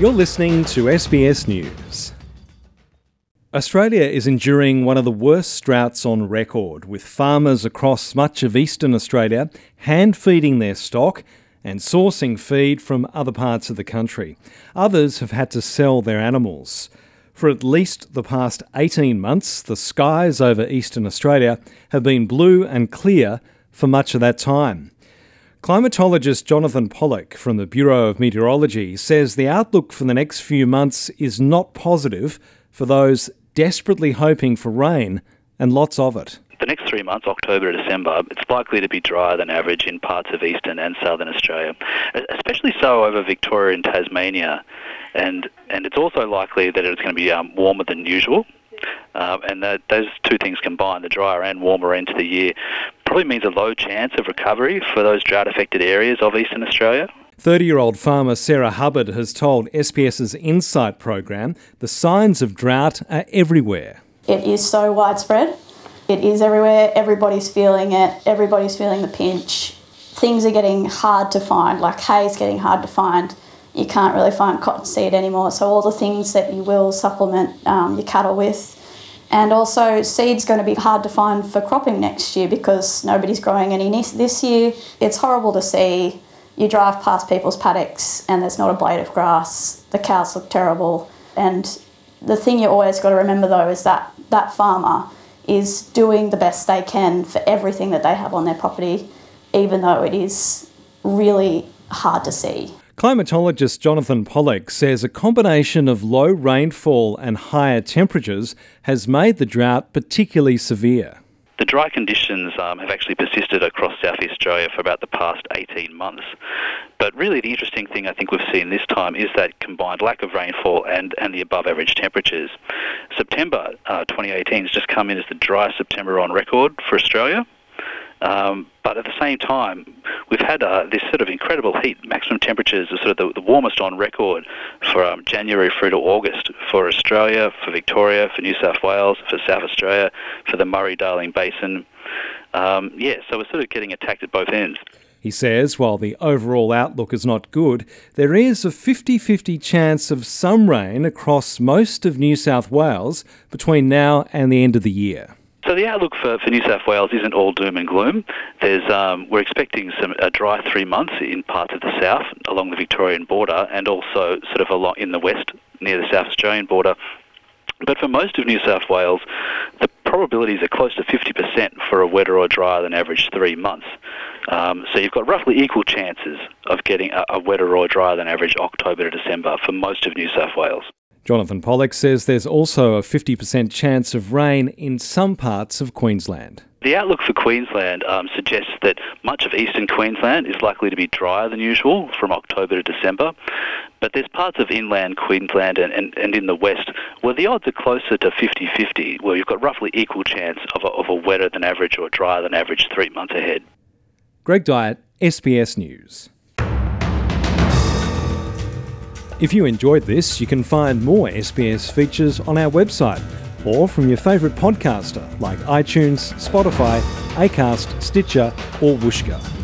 You're listening to SBS News. Australia is enduring one of the worst droughts on record, with farmers across much of eastern Australia hand feeding their stock and sourcing feed from other parts of the country. Others have had to sell their animals. For at least the past 18 months, the skies over eastern Australia have been blue and clear for much of that time. Climatologist Jonathan Pollock from the Bureau of Meteorology says the outlook for the next few months is not positive for those desperately hoping for rain and lots of it. The next three months, October to December, it's likely to be drier than average in parts of eastern and southern Australia, especially so over Victoria and Tasmania. And, and it's also likely that it's going to be um, warmer than usual. Uh, and those two things combined, the drier and warmer end to the year, probably means a low chance of recovery for those drought affected areas of eastern Australia. 30 year old farmer Sarah Hubbard has told SBS's Insight program the signs of drought are everywhere. It is so widespread. It is everywhere. Everybody's feeling it. Everybody's feeling the pinch. Things are getting hard to find, like hay is getting hard to find. You can't really find cottonseed anymore. So, all the things that you will supplement um, your cattle with and also, seed's going to be hard to find for cropping next year because nobody's growing any this year. It's horrible to see. You drive past people's paddocks and there's not a blade of grass. The cows look terrible. And the thing you always got to remember though is that that farmer is doing the best they can for everything that they have on their property, even though it is really hard to see. Climatologist Jonathan Pollock says a combination of low rainfall and higher temperatures has made the drought particularly severe. The dry conditions um, have actually persisted across Southeast Australia for about the past 18 months. But really, the interesting thing I think we've seen this time is that combined lack of rainfall and, and the above average temperatures. September uh, 2018 has just come in as the driest September on record for Australia. Um, but at the same time, we've had uh, this sort of incredible heat. Maximum temperatures are sort of the, the warmest on record for um, January through to August for Australia, for Victoria, for New South Wales, for South Australia, for the Murray-Darling Basin. Um, yeah, so we're sort of getting attacked at both ends. He says while the overall outlook is not good, there is a 50 50 chance of some rain across most of New South Wales between now and the end of the year. So the outlook for, for New South Wales isn't all doom and gloom. There's um, we're expecting some a dry three months in parts of the south along the Victorian border, and also sort of along in the west near the South Australian border. But for most of New South Wales, the probabilities are close to 50% for a wetter or drier than average three months. Um, so you've got roughly equal chances of getting a, a wetter or drier than average October to December for most of New South Wales. Jonathan Pollock says there's also a 50% chance of rain in some parts of Queensland. The outlook for Queensland um, suggests that much of eastern Queensland is likely to be drier than usual from October to December. But there's parts of inland Queensland and, and, and in the west where the odds are closer to 50 50, where you've got roughly equal chance of a, of a wetter than average or drier than average three months ahead. Greg Dyett, SBS News. If you enjoyed this, you can find more SBS features on our website or from your favourite podcaster like iTunes, Spotify, Acast, Stitcher, or Whooshkaa.